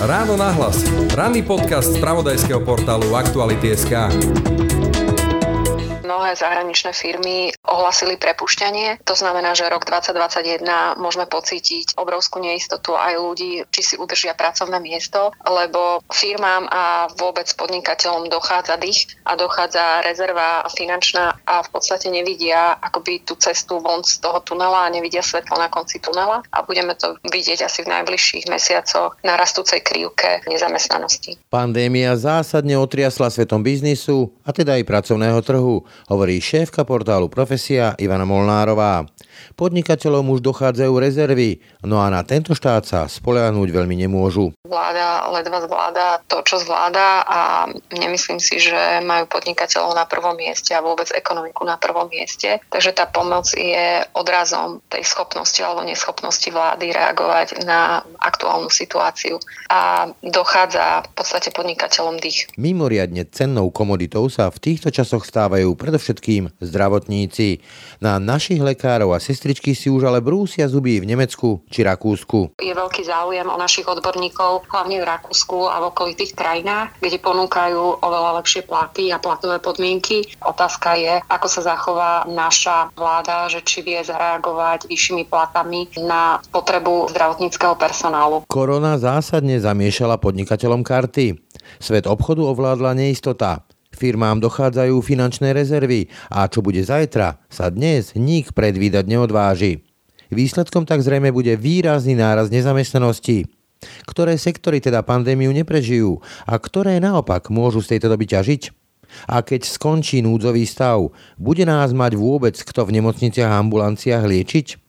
Ráno nahlas. Ranný podcast z pravodajského portálu Aktuality.sk mnohé zahraničné firmy ohlasili prepušťanie. To znamená, že rok 2021 môžeme pocítiť obrovskú neistotu aj ľudí, či si udržia pracovné miesto, lebo firmám a vôbec podnikateľom dochádza dých a dochádza rezerva finančná a v podstate nevidia akoby tú cestu von z toho tunela a nevidia svetlo na konci tunela a budeme to vidieť asi v najbližších mesiacoch na rastúcej krivke nezamestnanosti. Pandémia zásadne otriasla svetom biznisu a teda aj pracovného trhu hovorí šéfka portálu Profesia Ivana Molnárová. Podnikateľom už dochádzajú rezervy, no a na tento štát sa spolehnúť veľmi nemôžu. Vláda ledva zvláda to, čo zvláda a nemyslím si, že majú podnikateľov na prvom mieste a vôbec ekonomiku na prvom mieste. Takže tá pomoc je odrazom tej schopnosti alebo neschopnosti vlády reagovať na aktuálnu situáciu a dochádza v podstate podnikateľom dých. Mimoriadne cennou komoditou sa v týchto časoch stávajú predovšetkým zdravotníci. Na našich lekárov a sestričky si už ale brúsia zuby v Nemecku či Rakúsku. Je veľký záujem o našich odborníkov, hlavne v Rakúsku a v okolitých krajinách, kde ponúkajú oveľa lepšie platy a platové podmienky. Otázka je, ako sa zachová naša vláda, že či vie zareagovať vyššími platami na potrebu zdravotníckého personálu. Korona zásadne zamiešala podnikateľom karty. Svet obchodu ovládla neistota. Firmám dochádzajú finančné rezervy a čo bude zajtra, sa dnes nik predvídať neodváži. Výsledkom tak zrejme bude výrazný náraz nezamestnanosti. Ktoré sektory teda pandémiu neprežijú a ktoré naopak môžu z tejto doby ťažiť? A keď skončí núdzový stav, bude nás mať vôbec kto v nemocniciach a ambulanciách liečiť?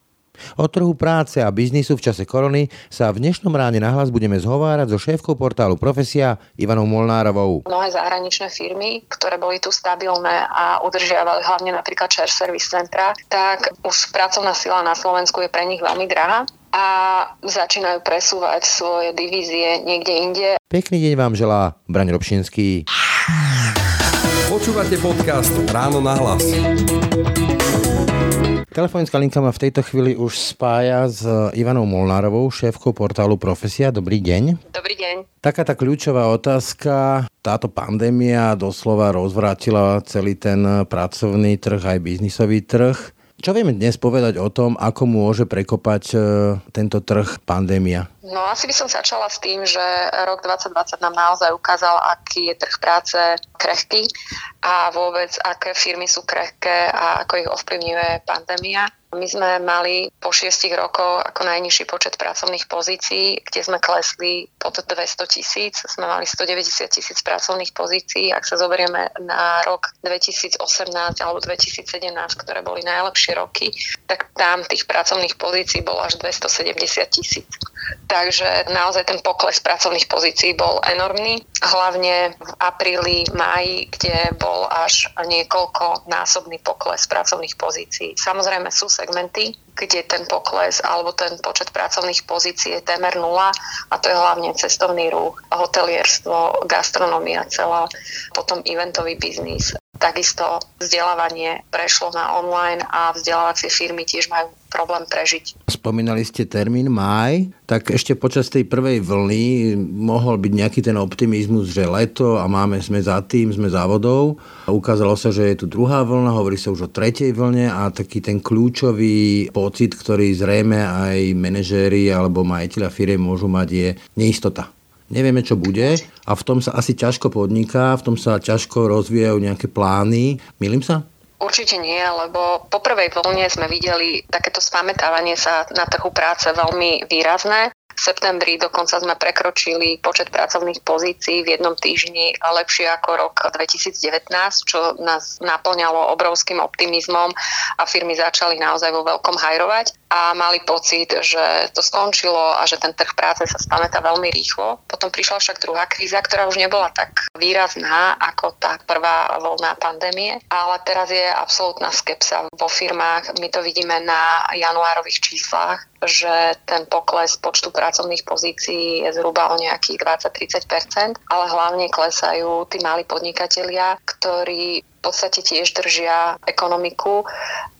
O trhu práce a biznisu v čase korony sa v dnešnom ráne nahlas budeme zhovárať so šéfkou portálu Profesia Ivanou Molnárovou. Mnohé zahraničné firmy, ktoré boli tu stabilné a udržiavali hlavne napríklad share service centra, tak už pracovná sila na Slovensku je pre nich veľmi drahá a začínajú presúvať svoje divízie niekde inde. Pekný deň vám želá Braň Robšinský. Počúvate podcast Ráno na hlas. Telefonická linka ma v tejto chvíli už spája s Ivanou Molnárovou, šéfkou portálu Profesia. Dobrý deň. Dobrý deň. Taká tá kľúčová otázka. Táto pandémia doslova rozvrátila celý ten pracovný trh, aj biznisový trh. Čo vieme dnes povedať o tom, ako môže prekopať e, tento trh pandémia? No asi by som začala s tým, že rok 2020 nám naozaj ukázal, aký je trh práce krehký a vôbec aké firmy sú krehké a ako ich ovplyvňuje pandémia. My sme mali po šiestich rokoch ako najnižší počet pracovných pozícií, kde sme klesli pod 200 tisíc. Sme mali 190 tisíc pracovných pozícií. Ak sa zoberieme na rok 2018 alebo 2017, ktoré boli najlepšie roky, tak tam tých pracovných pozícií bolo až 270 tisíc. Takže naozaj ten pokles pracovných pozícií bol enormný, hlavne v apríli, máji, kde bol až niekoľko násobný pokles pracovných pozícií. Samozrejme sú segmenty, kde ten pokles alebo ten počet pracovných pozícií je témer nula a to je hlavne cestovný ruch, hotelierstvo, gastronomia celá, potom eventový biznis. Takisto vzdelávanie prešlo na online a vzdelávacie firmy tiež majú problém prežiť. Spomínali ste termín máj, tak ešte počas tej prvej vlny mohol byť nejaký ten optimizmus, že leto a máme, sme za tým, sme závodou. Ukázalo sa, že je tu druhá vlna, hovorí sa už o tretej vlne a taký ten kľúčový pocit, ktorý zrejme aj manažéri alebo majiteľa firmy môžu mať, je neistota nevieme, čo bude a v tom sa asi ťažko podniká, v tom sa ťažko rozvíjajú nejaké plány. Milím sa? Určite nie, lebo po prvej vlne sme videli takéto spamätávanie sa na trhu práce veľmi výrazné. V septembri dokonca sme prekročili počet pracovných pozícií v jednom týždni lepšie ako rok 2019, čo nás naplňalo obrovským optimizmom a firmy začali naozaj vo veľkom hajrovať a mali pocit, že to skončilo a že ten trh práce sa spamätá veľmi rýchlo. Potom prišla však druhá kríza, ktorá už nebola tak výrazná ako tá prvá voľná pandémie, ale teraz je absolútna skepsa vo firmách. My to vidíme na januárových číslach, že ten pokles počtu pracovných pozícií je zhruba o nejakých 20-30%, ale hlavne klesajú tí malí podnikatelia, ktorí v podstate tiež držia ekonomiku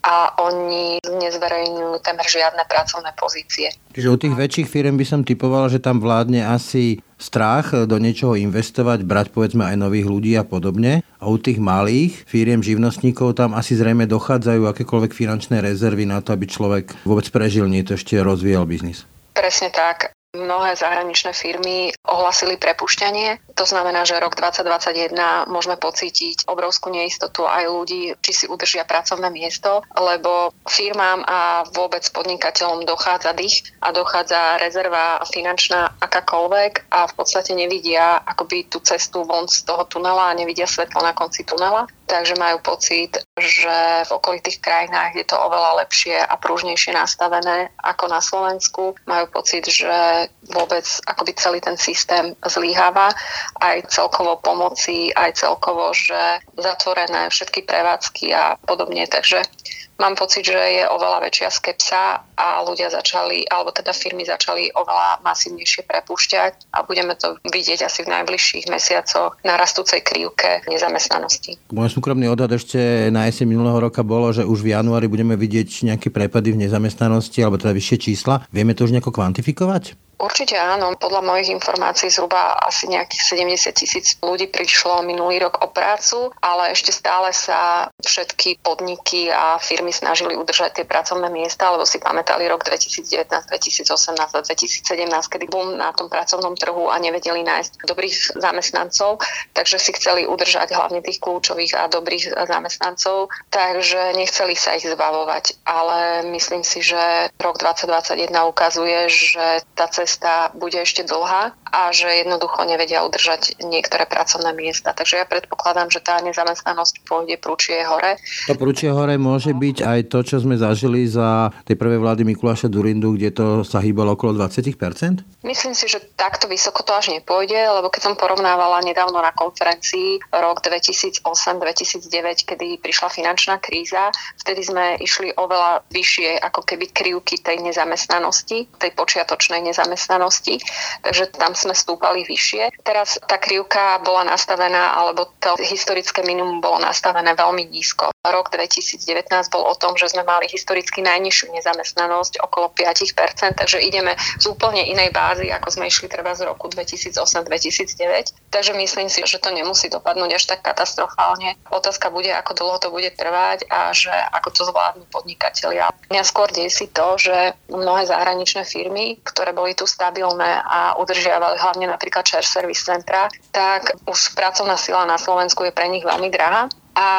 a oni nezverejňujú temer žiadne pracovné pozície. Čiže u tých väčších firm by som typovala, že tam vládne asi strach do niečoho investovať, brať povedzme aj nových ľudí a podobne. A u tých malých firiem, živnostníkov tam asi zrejme dochádzajú akékoľvek finančné rezervy na to, aby človek vôbec prežil, nie to ešte rozvíjal biznis. Presne tak. Mnohé zahraničné firmy ohlasili prepušťanie. To znamená, že rok 2021 môžeme pocítiť obrovskú neistotu aj ľudí, či si udržia pracovné miesto, lebo firmám a vôbec podnikateľom dochádza dých a dochádza rezerva finančná akákoľvek a v podstate nevidia akoby tú cestu von z toho tunela a nevidia svetlo na konci tunela takže majú pocit, že v okolitých krajinách je to oveľa lepšie a prúžnejšie nastavené ako na Slovensku. Majú pocit, že vôbec akoby celý ten systém zlíháva, aj celkovo pomoci, aj celkovo, že zatvorené všetky prevádzky a podobne. Takže mám pocit, že je oveľa väčšia skepsa a ľudia začali, alebo teda firmy začali oveľa masívnejšie prepúšťať a budeme to vidieť asi v najbližších mesiacoch na rastúcej krivke nezamestnanosti. Môj súkromný odhad ešte na jeseň minulého roka bolo, že už v januári budeme vidieť nejaké prepady v nezamestnanosti alebo teda vyššie čísla. Vieme to už nejako kvantifikovať? Určite áno. Podľa mojich informácií zhruba asi nejakých 70 tisíc ľudí prišlo minulý rok o prácu, ale ešte stále sa všetky podniky a firmy snažili udržať tie pracovné miesta, lebo si pamätali rok 2019, 2018 a 2017, kedy bol na tom pracovnom trhu a nevedeli nájsť dobrých zamestnancov, takže si chceli udržať hlavne tých kľúčových a dobrých zamestnancov, takže nechceli sa ich zbavovať. Ale myslím si, že rok 2021 ukazuje, že tá cesta cesta bude ešte dlhá a že jednoducho nevedia udržať niektoré pracovné miesta. Takže ja predpokladám, že tá nezamestnanosť pôjde prúčie hore. To prúčie hore môže byť aj to, čo sme zažili za tej prvej vlády Mikuláša Durindu, kde to sa hýbalo okolo 20%? Myslím si, že takto vysoko to až nepôjde, lebo keď som porovnávala nedávno na konferencii rok 2008-2009, kedy prišla finančná kríza, vtedy sme išli oveľa vyššie ako keby krivky tej nezamestnanosti, tej počiatočnej nezamestnanosti zamestnanosti, takže tam sme stúpali vyššie. Teraz tá krivka bola nastavená, alebo to historické minimum bolo nastavené veľmi nízko. Rok 2019 bol o tom, že sme mali historicky najnižšiu nezamestnanosť okolo 5%, takže ideme z úplne inej bázy, ako sme išli treba z roku 2008-2009. Takže myslím si, že to nemusí dopadnúť až tak katastrofálne. Otázka bude, ako dlho to bude trvať a že ako to zvládnu podnikatelia. Mňa skôr desí to, že mnohé zahraničné firmy, ktoré boli tu stabilné a udržiavali hlavne napríklad share service centra, tak už pracovná sila na Slovensku je pre nich veľmi drahá a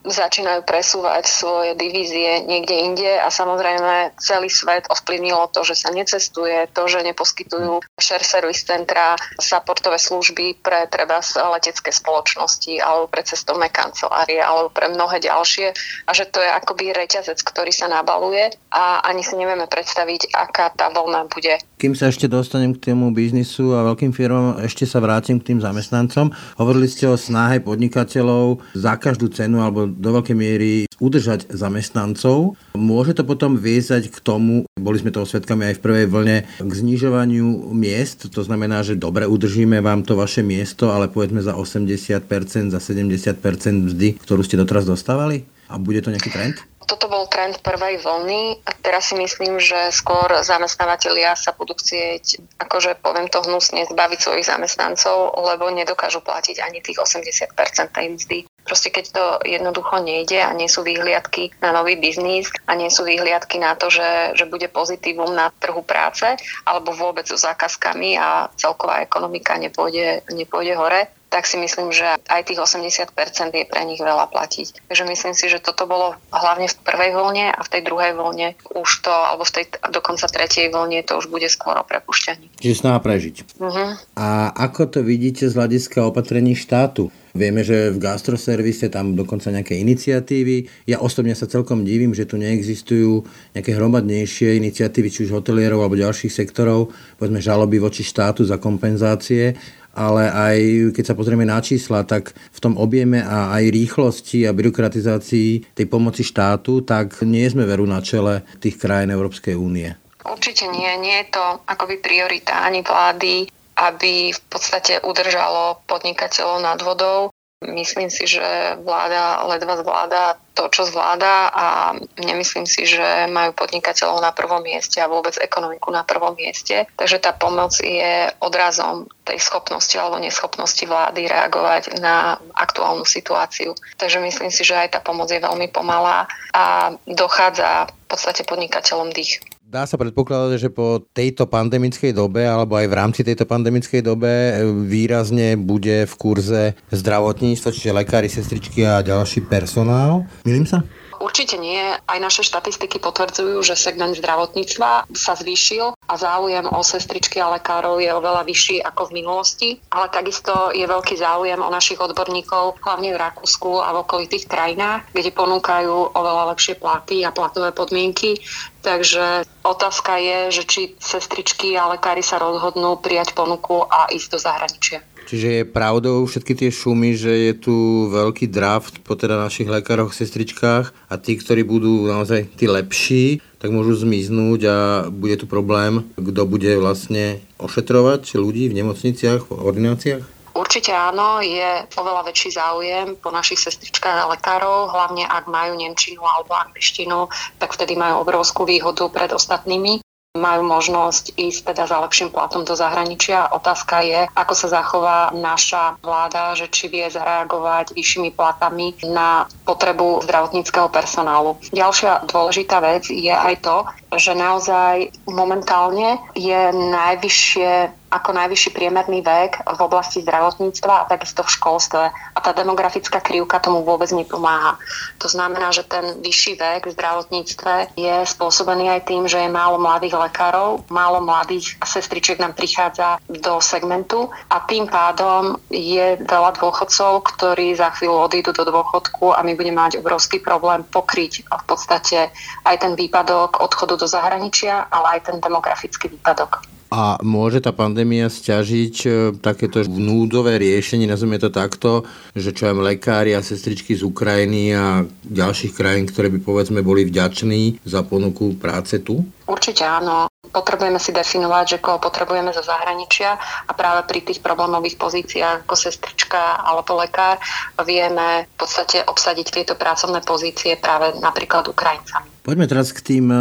začínajú presúvať svoje divízie niekde inde a samozrejme celý svet ovplyvnilo to, že sa necestuje, to, že neposkytujú share service centra, supportové služby pre treba letecké spoločnosti alebo pre cestovné kancelárie alebo pre mnohé ďalšie a že to je akoby reťazec, ktorý sa nabaluje a ani si nevieme predstaviť, aká tá vlna bude. Kým sa ešte dostanem k tému biznisu a veľkým firmám, ešte sa vrátim k tým zamestnancom. Hovorili ste o snahe podnikateľov za každú tú cenu alebo do veľkej miery udržať zamestnancov. Môže to potom viesať k tomu, boli sme toho svetkami aj v prvej vlne, k znižovaniu miest, to znamená, že dobre udržíme vám to vaše miesto, ale povedzme za 80%, za 70% mzdy, ktorú ste doteraz dostávali? A bude to nejaký trend? Toto bol trend prvej vlny a teraz si myslím, že skôr zamestnávateľia sa budú chcieť, akože poviem to hnusne, zbaviť svojich zamestnancov, lebo nedokážu platiť ani tých 80% tej mzdy. Proste keď to jednoducho nejde a nie sú výhliadky na nový biznis a nie sú výhliadky na to, že, že bude pozitívum na trhu práce alebo vôbec so zákazkami a celková ekonomika nepôjde, nepôjde hore, tak si myslím, že aj tých 80% je pre nich veľa platiť. Takže myslím si, že toto bolo hlavne v prvej vlne a v tej druhej vlne už to, alebo v tej dokonca tretej vlne to už bude skôr o prepušťaní. Čiže snaha prežiť. Uh-huh. A ako to vidíte z hľadiska opatrení štátu? Vieme, že v gastroservise tam dokonca nejaké iniciatívy. Ja osobne sa celkom divím, že tu neexistujú nejaké hromadnejšie iniciatívy, či už hotelierov alebo ďalších sektorov, povedzme žaloby voči štátu za kompenzácie ale aj keď sa pozrieme na čísla, tak v tom objeme a aj rýchlosti a byrokratizácii tej pomoci štátu, tak nie sme veru na čele tých krajín Európskej únie. Určite nie, nie je to akoby priorita ani vlády, aby v podstate udržalo podnikateľov nad vodou Myslím si, že vláda ledva zvláda to, čo zvláda a nemyslím si, že majú podnikateľov na prvom mieste a vôbec ekonomiku na prvom mieste. Takže tá pomoc je odrazom tej schopnosti alebo neschopnosti vlády reagovať na aktuálnu situáciu. Takže myslím si, že aj tá pomoc je veľmi pomalá a dochádza v podstate podnikateľom dých. Dá sa predpokladať, že po tejto pandemickej dobe alebo aj v rámci tejto pandemickej dobe e, výrazne bude v kurze zdravotníctvo, čiže lekári, sestričky a ďalší personál. Milím sa? Určite nie. Aj naše štatistiky potvrdzujú, že segment zdravotníctva sa zvýšil a záujem o sestričky a lekárov je oveľa vyšší ako v minulosti, ale takisto je veľký záujem o našich odborníkov, hlavne v Rakúsku a v okolitých krajinách, kde ponúkajú oveľa lepšie platy a platové podmienky. Takže otázka je, že či sestričky a lekári sa rozhodnú prijať ponuku a ísť do zahraničia. Čiže je pravdou všetky tie šumy, že je tu veľký draft po teda našich lekároch, sestričkách a tí, ktorí budú naozaj tí lepší, tak môžu zmiznúť a bude tu problém, kto bude vlastne ošetrovať ľudí v nemocniciach, v ordináciách? Určite áno, je oveľa väčší záujem po našich sestričkách a lekárov, hlavne ak majú nemčinu alebo angličtinu, tak vtedy majú obrovskú výhodu pred ostatnými majú možnosť ísť teda za lepším platom do zahraničia. Otázka je, ako sa zachová naša vláda, že či vie zareagovať vyššími platami na potrebu zdravotníckého personálu. Ďalšia dôležitá vec je aj to, že naozaj momentálne je najvyššie ako najvyšší priemerný vek v oblasti zdravotníctva a takisto v školstve. A tá demografická krivka tomu vôbec nepomáha. To znamená, že ten vyšší vek v zdravotníctve je spôsobený aj tým, že je málo mladých lekárov, málo mladých sestričiek nám prichádza do segmentu a tým pádom je veľa dôchodcov, ktorí za chvíľu odídu do dôchodku a my budeme mať obrovský problém pokryť v podstate aj ten výpadok odchodu do zahraničia, ale aj ten demografický výpadok. A môže tá pandémia stiažiť e, takéto núdzové riešenie, nazvime to takto, že čo aj lekári a sestričky z Ukrajiny a ďalších krajín, ktoré by povedzme boli vďační za ponuku práce tu? Určite áno. Potrebujeme si definovať, že koho potrebujeme zo zahraničia a práve pri tých problémových pozíciách ako sestrička alebo lekár vieme v podstate obsadiť tieto pracovné pozície práve napríklad Ukrajincami. Poďme teraz k tým e,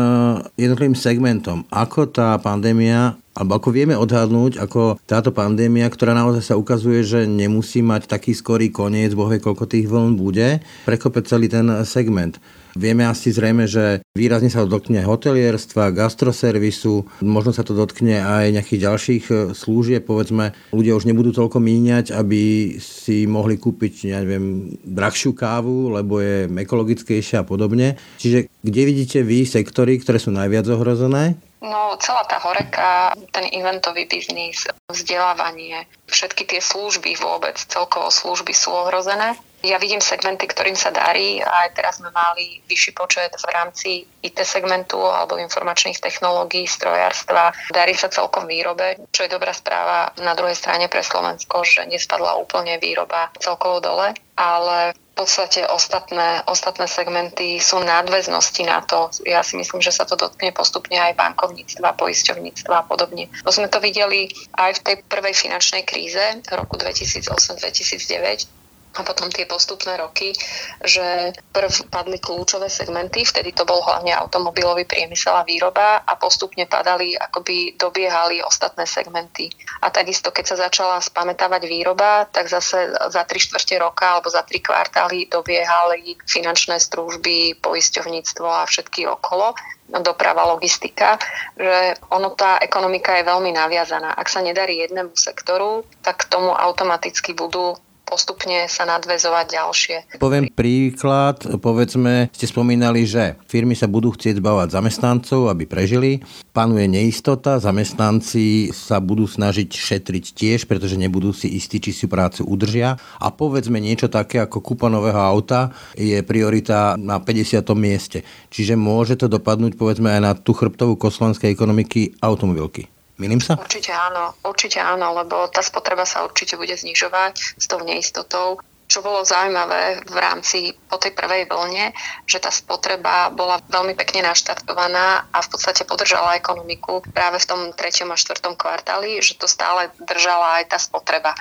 jednotlivým segmentom. Ako tá pandémia alebo ako vieme odhadnúť, ako táto pandémia, ktorá naozaj sa ukazuje, že nemusí mať taký skorý koniec, bohvie koľko tých vln bude, prekope celý ten segment. Vieme asi zrejme, že výrazne sa to dotkne hotelierstva, gastroservisu, možno sa to dotkne aj nejakých ďalších e, služieb, povedzme, ľudia už nebudú toľko míňať, aby si mohli kúpiť, neviem, drahšiu kávu, lebo je ekologickejšia a podobne. Čiže kde vidíte vy sektory, ktoré sú najviac ohrozené? No, celá tá horeka, ten eventový biznis, vzdelávanie, všetky tie služby vôbec, celkovo služby sú ohrozené. Ja vidím segmenty, ktorým sa darí a aj teraz sme mali vyšší počet v rámci IT segmentu alebo informačných technológií, strojárstva. Darí sa celkom výrobe, čo je dobrá správa na druhej strane pre Slovensko, že nespadla úplne výroba celkovo dole, ale v podstate ostatné, ostatné segmenty sú nadväznosti na to. Ja si myslím, že sa to dotkne postupne aj bankovníctva, poisťovníctva a podobne. To sme to videli aj v tej prvej finančnej kríze roku 2008-2009, a potom tie postupné roky, že prv padli kľúčové segmenty, vtedy to bol hlavne automobilový priemysel a výroba a postupne padali, akoby dobiehali ostatné segmenty. A takisto, keď sa začala spametávať výroba, tak zase za tri štvrte roka alebo za tri kvartály dobiehali finančné služby, poisťovníctvo a všetky okolo doprava, logistika, že ono tá ekonomika je veľmi naviazaná. Ak sa nedarí jednému sektoru, tak k tomu automaticky budú postupne sa nadvezovať ďalšie. Poviem príklad, povedzme, ste spomínali, že firmy sa budú chcieť zbavať zamestnancov, aby prežili. Panuje neistota, zamestnanci sa budú snažiť šetriť tiež, pretože nebudú si istí, či si prácu udržia. A povedzme niečo také ako kúpa nového auta je priorita na 50. mieste. Čiže môže to dopadnúť povedzme aj na tú chrbtovú koslovenskej ekonomiky automobilky. Milím sa? Určite áno, určite áno, lebo tá spotreba sa určite bude znižovať s tou neistotou. Čo bolo zaujímavé v rámci po tej prvej vlne, že tá spotreba bola veľmi pekne naštartovaná a v podstate podržala ekonomiku práve v tom treťom a štvrtom kvartáli, že to stále držala aj tá spotreba.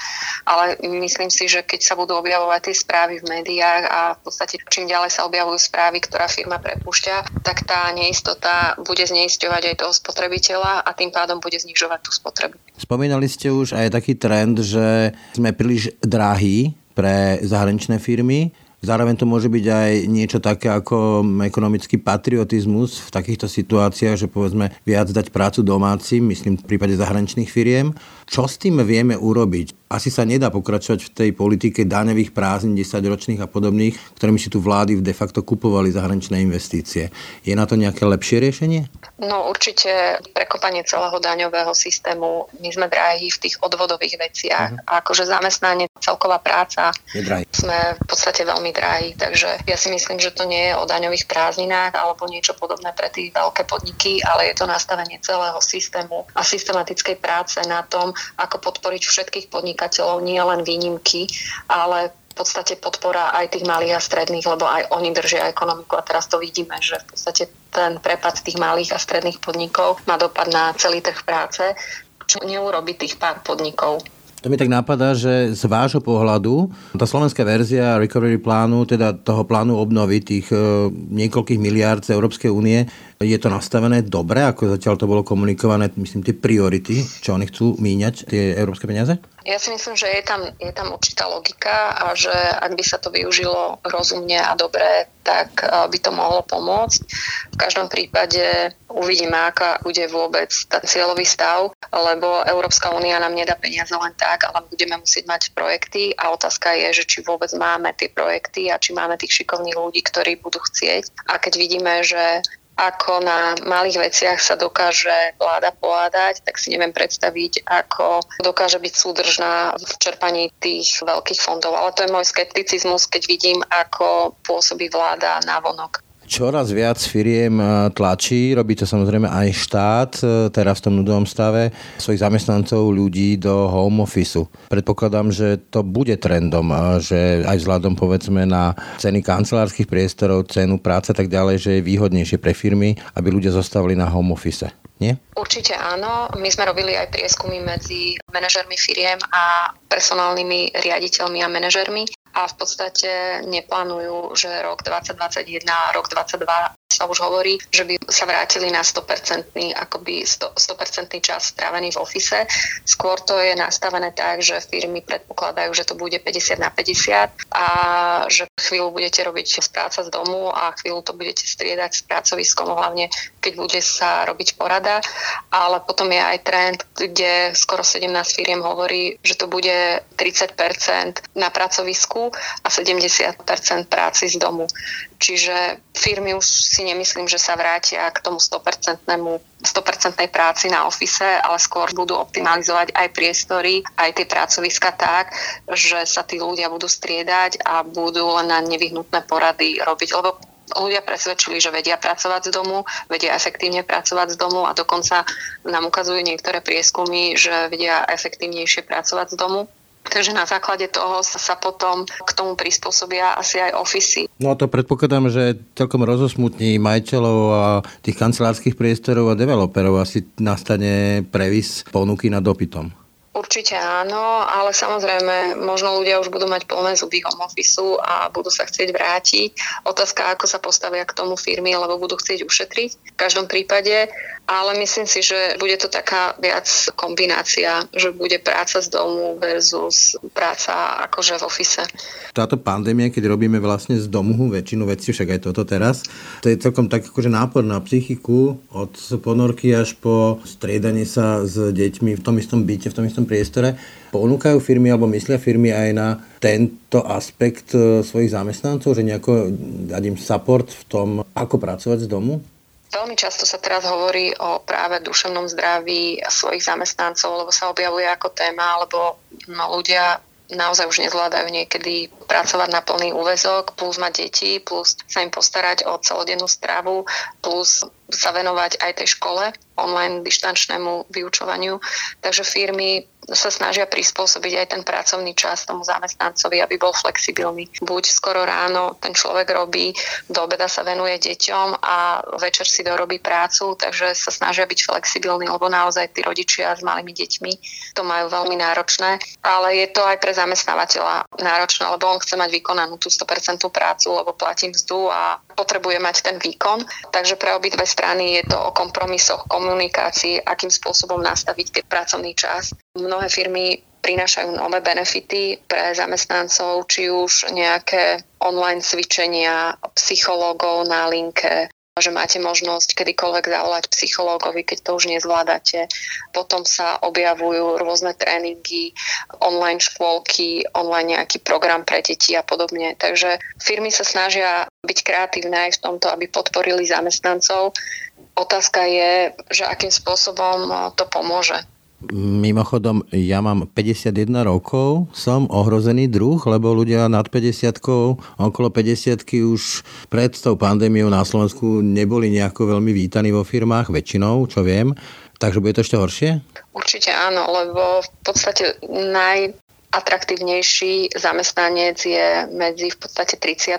Ale myslím si, že keď sa budú objavovať tie správy v médiách a v podstate čím ďalej sa objavujú správy, ktorá firma prepúšťa, tak tá neistota bude zneisťovať aj toho spotrebiteľa a tým pádom bude znižovať tú spotrebu. Spomínali ste už aj taký trend, že sme príliš drahí pre zahraničné firmy. Zároveň to môže byť aj niečo také ako ekonomický patriotizmus v takýchto situáciách, že povedzme viac dať prácu domácim, myslím v prípade zahraničných firiem. Čo s tým vieme urobiť? asi sa nedá pokračovať v tej politike daňových prázdnin 10 ročných a podobných, ktorými si tu vlády de facto kupovali zahraničné investície. Je na to nejaké lepšie riešenie? No určite prekopanie celého daňového systému. My sme drahí v tých odvodových veciach. Uh-huh. A akože zamestnanie, celková práca. Je drahý. Sme v podstate veľmi drahí. Takže ja si myslím, že to nie je o daňových prázdninách alebo niečo podobné pre tie veľké podniky, ale je to nastavenie celého systému a systematickej práce na tom, ako podporiť všetkých podnikateľov, nie len výnimky, ale v podstate podpora aj tých malých a stredných, lebo aj oni držia ekonomiku a teraz to vidíme, že v podstate ten prepad tých malých a stredných podnikov má dopad na celý trh práce, čo neurobi tých pár podnikov. To mi tak napadá, že z vášho pohľadu tá slovenská verzia recovery plánu, teda toho plánu obnovy tých e, niekoľkých miliárd z Európskej únie, je to nastavené dobre, ako zatiaľ to bolo komunikované, myslím, tie priority, čo oni chcú míňať, tie európske peniaze? Ja si myslím, že je tam, je tam určitá logika a že ak by sa to využilo rozumne a dobre, tak eh, by to mohlo pomôcť. V každom prípade uvidíme, aká bude vôbec ten cieľový stav, lebo Európska únia nám nedá peniaze len tak, ale budeme musieť mať projekty a otázka je, že či vôbec máme tie projekty a či máme tých šikovných ľudí, ktorí budú chcieť. A keď vidíme, že ako na malých veciach sa dokáže vláda povádať, tak si neviem predstaviť, ako dokáže byť súdržná v čerpaní tých veľkých fondov. Ale to je môj skepticizmus, keď vidím, ako pôsobí vláda na vonok. Čoraz viac firiem e, tlačí, robí to samozrejme aj štát, e, teraz v tom nudovom stave, svojich zamestnancov ľudí do home office. Predpokladám, že to bude trendom, že aj vzhľadom povedzme na ceny kancelárskych priestorov, cenu práce a tak ďalej, že je výhodnejšie pre firmy, aby ľudia zostávali na home office. Nie? Určite áno. My sme robili aj prieskumy medzi manažermi firiem a personálnymi riaditeľmi a manažermi a v podstate neplánujú, že rok 2021 a rok 2022 sa už hovorí, že by sa vrátili na 100%, akoby 100%, 100% čas strávený v ofise. Skôr to je nastavené tak, že firmy predpokladajú, že to bude 50 na 50 a že chvíľu budete robiť z práca z domu a chvíľu to budete striedať s pracoviskom, hlavne keď bude sa robiť porada. Ale potom je aj trend, kde skoro 17 firiem hovorí, že to bude 30% na pracovisku a 70% práci z domu. Čiže firmy už si nemyslím, že sa vrátia k tomu 100%, 100% práci na ofise, ale skôr budú optimalizovať aj priestory, aj tie pracoviska tak, že sa tí ľudia budú striedať a budú len na nevyhnutné porady robiť. Lebo ľudia presvedčili, že vedia pracovať z domu, vedia efektívne pracovať z domu a dokonca nám ukazujú niektoré prieskumy, že vedia efektívnejšie pracovať z domu. Takže na základe toho sa potom k tomu prispôsobia asi aj ofisy. No a to predpokladám, že celkom rozosmutní majiteľov a tých kancelárskych priestorov a developerov asi nastane previs ponuky nad dopytom. Určite áno, ale samozrejme, možno ľudia už budú mať plné zuby home office a budú sa chcieť vrátiť. Otázka, ako sa postavia k tomu firmy, lebo budú chcieť ušetriť. V každom prípade ale myslím si, že bude to taká viac kombinácia, že bude práca z domu versus práca akože v ofise. Táto pandémia, keď robíme vlastne z domu väčšinu vecí, však aj toto teraz, to je celkom tak akože nápor na psychiku od ponorky až po striedanie sa s deťmi v tom istom byte, v tom istom priestore. Ponúkajú firmy alebo myslia firmy aj na tento aspekt e, svojich zamestnancov, že nejako dať im support v tom, ako pracovať z domu? Veľmi často sa teraz hovorí o práve duševnom zdraví svojich zamestnancov, lebo sa objavuje ako téma, alebo no, ľudia naozaj už nezvládajú niekedy pracovať na plný úvezok, plus mať deti, plus sa im postarať o celodennú stravu, plus sa venovať aj tej škole, online dištančnému vyučovaniu. Takže firmy sa snažia prispôsobiť aj ten pracovný čas tomu zamestnancovi, aby bol flexibilný. Buď skoro ráno ten človek robí, do obeda sa venuje deťom a večer si dorobí prácu, takže sa snažia byť flexibilní, lebo naozaj tí rodičia s malými deťmi to majú veľmi náročné. Ale je to aj pre zamestnávateľa náročné, lebo on chce mať vykonanú tú 100% prácu, lebo platí mzdu a potrebuje mať ten výkon. Takže pre obidve strany je to o kompromisoch, komunikácii, akým spôsobom nastaviť ten pracovný čas. Mnohé firmy prinášajú nové benefity pre zamestnancov, či už nejaké online cvičenia psychológov na linke, že máte možnosť kedykoľvek zavolať psychológovi, keď to už nezvládate. Potom sa objavujú rôzne tréningy, online škôlky, online nejaký program pre deti a podobne. Takže firmy sa snažia byť kreatívne aj v tomto, aby podporili zamestnancov. Otázka je, že akým spôsobom to pomôže. Mimochodom, ja mám 51 rokov, som ohrozený druh, lebo ľudia nad 50 okolo 50 už pred tou pandémiou na Slovensku neboli nejako veľmi vítaní vo firmách, väčšinou, čo viem. Takže bude to ešte horšie? Určite áno, lebo v podstate naj, atraktívnejší zamestnanec je medzi v podstate 30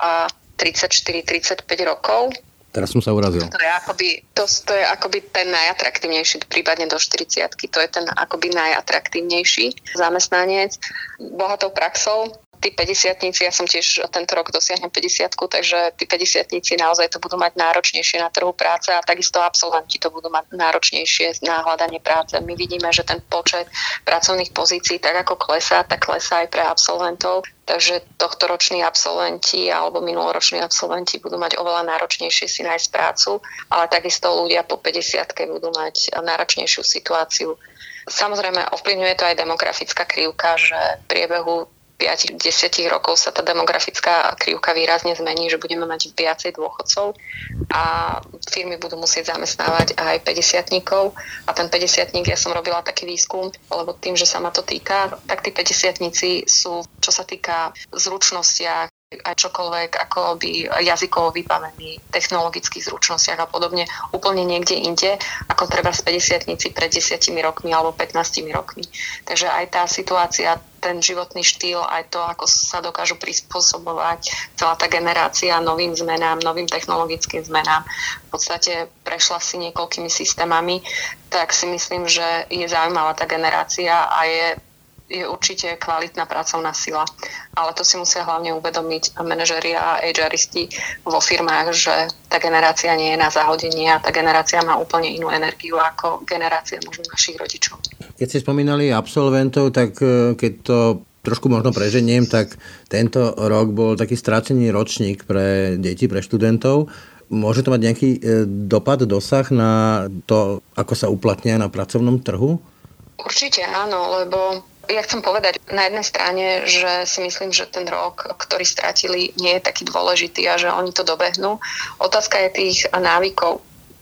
a 34-35 rokov Teraz som sa urazil. To je akoby, to, to je akoby ten najatraktívnejší, prípadne do 40 to je ten akoby najatraktívnejší zamestnanec. Bohatou praxou tí 50 ja som tiež tento rok dosiahnem 50 takže tí 50 naozaj to budú mať náročnejšie na trhu práce a takisto absolventi to budú mať náročnejšie na hľadanie práce. My vidíme, že ten počet pracovných pozícií tak ako klesá, tak klesá aj pre absolventov. Takže tohtoroční absolventi alebo minuloroční absolventi budú mať oveľa náročnejšie si nájsť prácu, ale takisto ľudia po 50 budú mať náročnejšiu situáciu. Samozrejme, ovplyvňuje to aj demografická krivka, že v priebehu 5-10 rokov sa tá demografická krivka výrazne zmení, že budeme mať viacej dôchodcov a firmy budú musieť zamestnávať aj 50 a ten 50 ja som robila taký výskum, lebo tým, že sa ma to týka, tak tí 50 sú, čo sa týka zručnostiach, aj čokoľvek, ako by jazykovo vybavený, technologických zručnostiach a podobne, úplne niekde inde, ako treba z 50 pred 10 rokmi alebo 15 rokmi. Takže aj tá situácia, ten životný štýl, aj to, ako sa dokážu prispôsobovať celá tá generácia novým zmenám, novým technologickým zmenám, v podstate prešla si niekoľkými systémami, tak si myslím, že je zaujímavá tá generácia a je je určite kvalitná pracovná sila. Ale to si musia hlavne uvedomiť manažeri a HRisti vo firmách, že tá generácia nie je na zahodenie a tá generácia má úplne inú energiu ako generácia možno našich rodičov. Keď ste spomínali absolventov, tak e, keď to trošku možno preženiem, tak tento rok bol taký strácený ročník pre deti, pre študentov. Môže to mať nejaký e, dopad, dosah na to, ako sa uplatnia na pracovnom trhu? Určite áno, lebo ja chcem povedať na jednej strane, že si myslím, že ten rok, ktorý stratili, nie je taký dôležitý a že oni to dobehnú. Otázka je tých návykov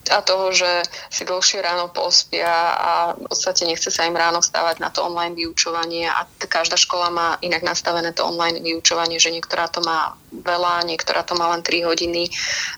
a toho, že si dlhšie ráno pospia a v podstate nechce sa im ráno stávať na to online vyučovanie a každá škola má inak nastavené to online vyučovanie, že niektorá to má veľa, niektorá to má len 3 hodiny,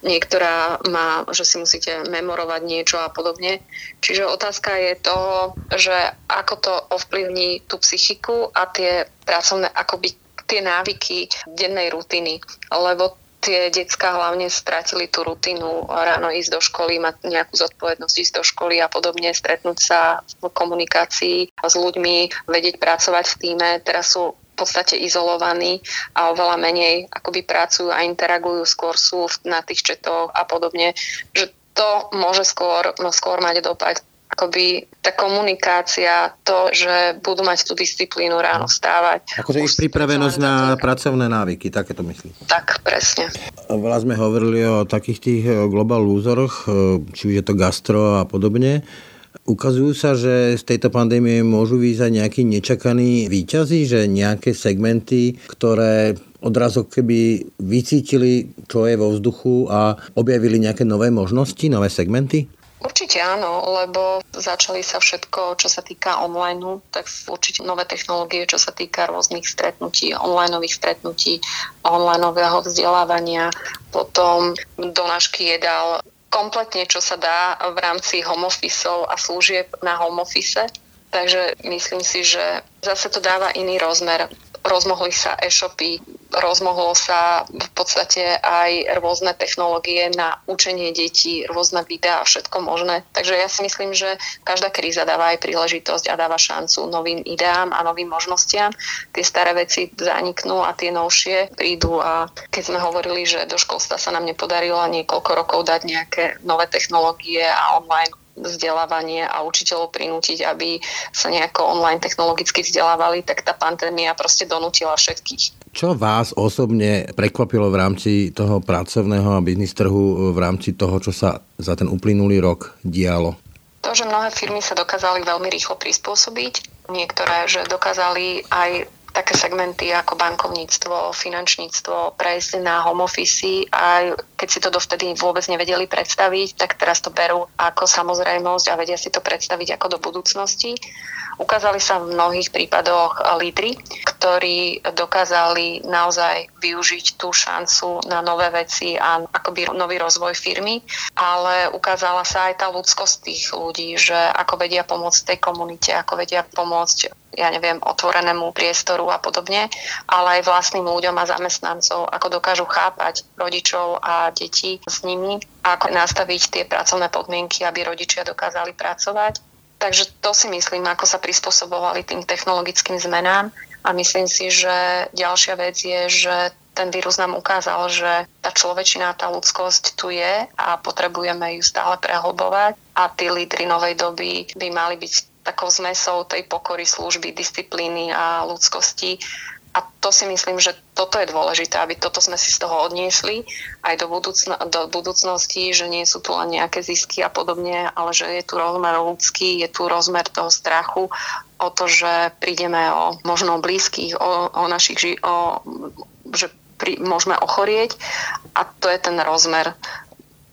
niektorá má, že si musíte memorovať niečo a podobne. Čiže otázka je toho, že ako to ovplyvní tú psychiku a tie pracovné, akoby tie návyky dennej rutiny, lebo tie decka hlavne stratili tú rutinu ráno ísť do školy, mať nejakú zodpovednosť ísť do školy a podobne, stretnúť sa v komunikácii s ľuďmi, vedieť pracovať v týme. Teraz sú v podstate izolovaní a oveľa menej akoby pracujú a interagujú, skôr sú na tých četoch a podobne, že to môže skôr, no skôr mať dopad akoby tá komunikácia, to, že budú mať tú disciplínu ráno stávať. Akože ich pripravenosť na pracovné návyky, také to myslím. Tak, presne. Veľa sme hovorili o takých tých eh, global losers, eh, či už je to gastro a podobne. Ukazujú sa, že z tejto pandémie môžu výjsť aj nejakí nečakaní výťazí, že nejaké segmenty, ktoré odrazok keby vycítili, čo je vo vzduchu a objavili nejaké nové možnosti, nové segmenty? Určite áno, lebo začali sa všetko, čo sa týka online, tak určite nové technológie, čo sa týka rôznych stretnutí, online stretnutí, online vzdelávania, potom donášky jedál, kompletne, čo sa dá v rámci home a služieb na home office. Takže myslím si, že zase to dáva iný rozmer rozmohli sa e-shopy, rozmohlo sa v podstate aj rôzne technológie na učenie detí, rôzne videá a všetko možné. Takže ja si myslím, že každá kríza dáva aj príležitosť a dáva šancu novým ideám a novým možnostiam. Tie staré veci zaniknú a tie novšie prídu a keď sme hovorili, že do školstva sa nám nepodarilo niekoľko rokov dať nejaké nové technológie a online vzdelávanie a učiteľov prinútiť, aby sa nejako online technologicky vzdelávali, tak tá pandémia proste donútila všetkých. Čo vás osobne prekvapilo v rámci toho pracovného a biznis trhu v rámci toho, čo sa za ten uplynulý rok dialo? To, že mnohé firmy sa dokázali veľmi rýchlo prispôsobiť, niektoré, že dokázali aj také segmenty ako bankovníctvo, finančníctvo prejsť na home office a keď si to dovtedy vôbec nevedeli predstaviť, tak teraz to berú ako samozrejmosť a vedia si to predstaviť ako do budúcnosti. Ukázali sa v mnohých prípadoch lídry, ktorí dokázali naozaj využiť tú šancu na nové veci a akoby nový rozvoj firmy, ale ukázala sa aj tá ľudskosť tých ľudí, že ako vedia pomôcť tej komunite, ako vedia pomôcť ja neviem, otvorenému priestoru a podobne, ale aj vlastným ľuďom a zamestnancov, ako dokážu chápať rodičov a deti s nimi, ako nastaviť tie pracovné podmienky, aby rodičia dokázali pracovať. Takže to si myslím, ako sa prispôsobovali tým technologickým zmenám. A myslím si, že ďalšia vec je, že ten vírus nám ukázal, že tá človečina, tá ľudskosť tu je a potrebujeme ju stále prehlbovať a tí lídry novej doby by mali byť takou zmesou tej pokory, služby, disciplíny a ľudskosti. A to si myslím, že toto je dôležité, aby toto sme si z toho odniesli aj do, budúcno, do budúcnosti, že nie sú tu len nejaké zisky a podobne, ale že je tu rozmer ľudský, je tu rozmer toho strachu o to, že prídeme o možno blízkych, o, o našich, o, že pri, môžeme ochorieť. A to je ten rozmer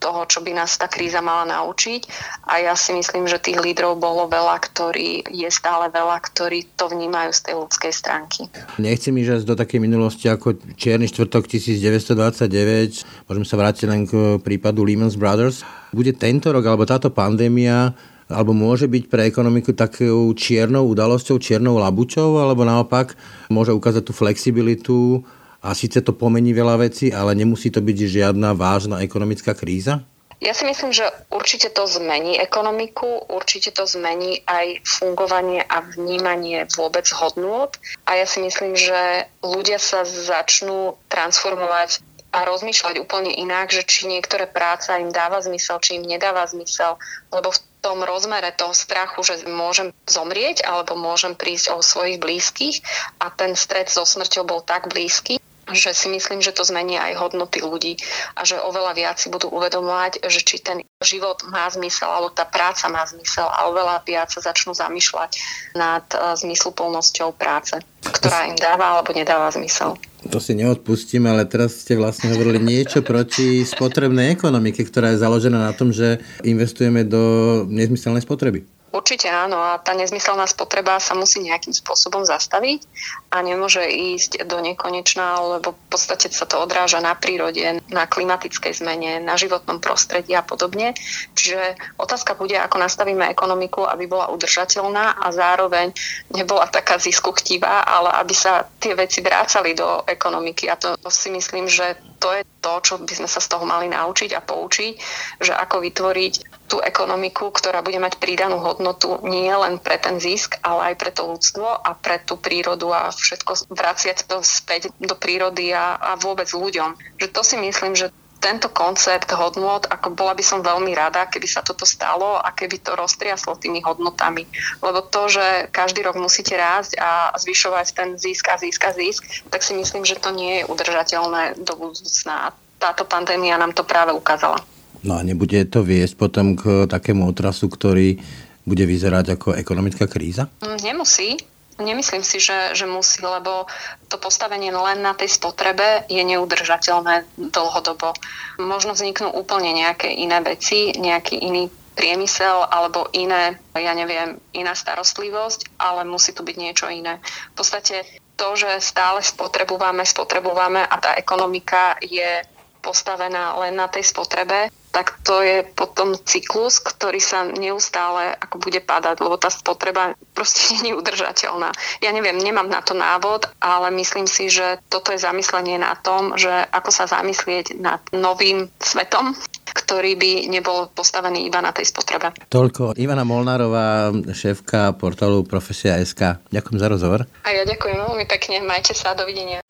toho, čo by nás tá kríza mala naučiť. A ja si myslím, že tých lídrov bolo veľa, ktorí, je stále veľa, ktorí to vnímajú z tej ľudskej stránky. Nechci mi ísť do takej minulosti ako Čierny štvrtok 1929. Môžeme sa vrátiť len k prípadu Lehman Brothers. Bude tento rok alebo táto pandémia alebo môže byť pre ekonomiku takou čiernou udalosťou, čiernou labučou, alebo naopak môže ukázať tú flexibilitu a síce to pomení veľa vecí, ale nemusí to byť žiadna vážna ekonomická kríza? Ja si myslím, že určite to zmení ekonomiku, určite to zmení aj fungovanie a vnímanie vôbec hodnôt a ja si myslím, že ľudia sa začnú transformovať a rozmýšľať úplne inak, že či niektoré práca im dáva zmysel, či im nedáva zmysel, lebo v tom rozmere toho strachu, že môžem zomrieť alebo môžem prísť o svojich blízkych a ten stred so smrťou bol tak blízky, že si myslím, že to zmení aj hodnoty ľudí a že oveľa viac si budú uvedomovať, že či ten život má zmysel, alebo tá práca má zmysel a oveľa viac sa začnú zamýšľať nad uh, zmysluplnosťou práce, ktorá im dáva alebo nedáva zmysel. To si neodpustím, ale teraz ste vlastne hovorili niečo proti spotrebnej ekonomike, ktorá je založená na tom, že investujeme do nezmyselnej spotreby. Určite áno a tá nezmyselná spotreba sa musí nejakým spôsobom zastaviť a nemôže ísť do nekonečná, lebo v podstate sa to odráža na prírode, na klimatickej zmene, na životnom prostredí a podobne. Čiže otázka bude, ako nastavíme ekonomiku, aby bola udržateľná a zároveň nebola taká ziskuchtivá, ale aby sa tie veci vrácali do ekonomiky. A to si myslím, že to je to, čo by sme sa z toho mali naučiť a poučiť, že ako vytvoriť tú ekonomiku, ktorá bude mať pridanú hodnotu nie len pre ten zisk, ale aj pre to ľudstvo a pre tú prírodu a všetko vraciať to späť do prírody a, a vôbec ľuďom. Že to si myslím, že tento koncept hodnot, ako bola by som veľmi rada, keby sa toto stalo a keby to roztriaslo tými hodnotami. Lebo to, že každý rok musíte rásť a zvyšovať ten zisk a zisk a zisk, tak si myslím, že to nie je udržateľné do budúcna. Táto pandémia nám to práve ukázala. No a nebude to viesť potom k takému otrasu, ktorý bude vyzerať ako ekonomická kríza? Mm, nemusí. Nemyslím si, že, že musí, lebo to postavenie len na tej spotrebe je neudržateľné dlhodobo. Možno vzniknú úplne nejaké iné veci, nejaký iný priemysel alebo iné, ja neviem, iná starostlivosť, ale musí tu byť niečo iné. V podstate to, že stále spotrebujeme, spotrebujeme a tá ekonomika je postavená len na tej spotrebe, tak to je potom cyklus, ktorý sa neustále ako bude padať, lebo tá spotreba proste nie je udržateľná. Ja neviem, nemám na to návod, ale myslím si, že toto je zamyslenie na tom, že ako sa zamyslieť nad novým svetom, ktorý by nebol postavený iba na tej spotrebe. Toľko Ivana Molnárová, šéfka portálu Profesia.sk. Ďakujem za rozhovor. A ja ďakujem veľmi pekne. Majte sa. Dovidenia.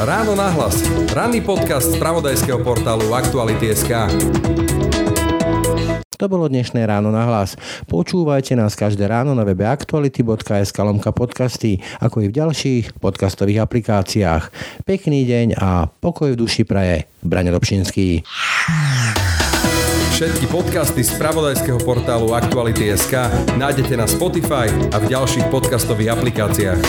Ráno nahlas. Ranný podcast z pravodajského portálu Aktuality.sk. To bolo dnešné ráno na hlas. Počúvajte nás každé ráno na webe aktuality.sk lomka podcasty, ako i v ďalších podcastových aplikáciách. Pekný deň a pokoj v duši praje. Brane Dobšinský. Všetky podcasty z pravodajského portálu Aktuality.sk nájdete na Spotify a v ďalších podcastových aplikáciách.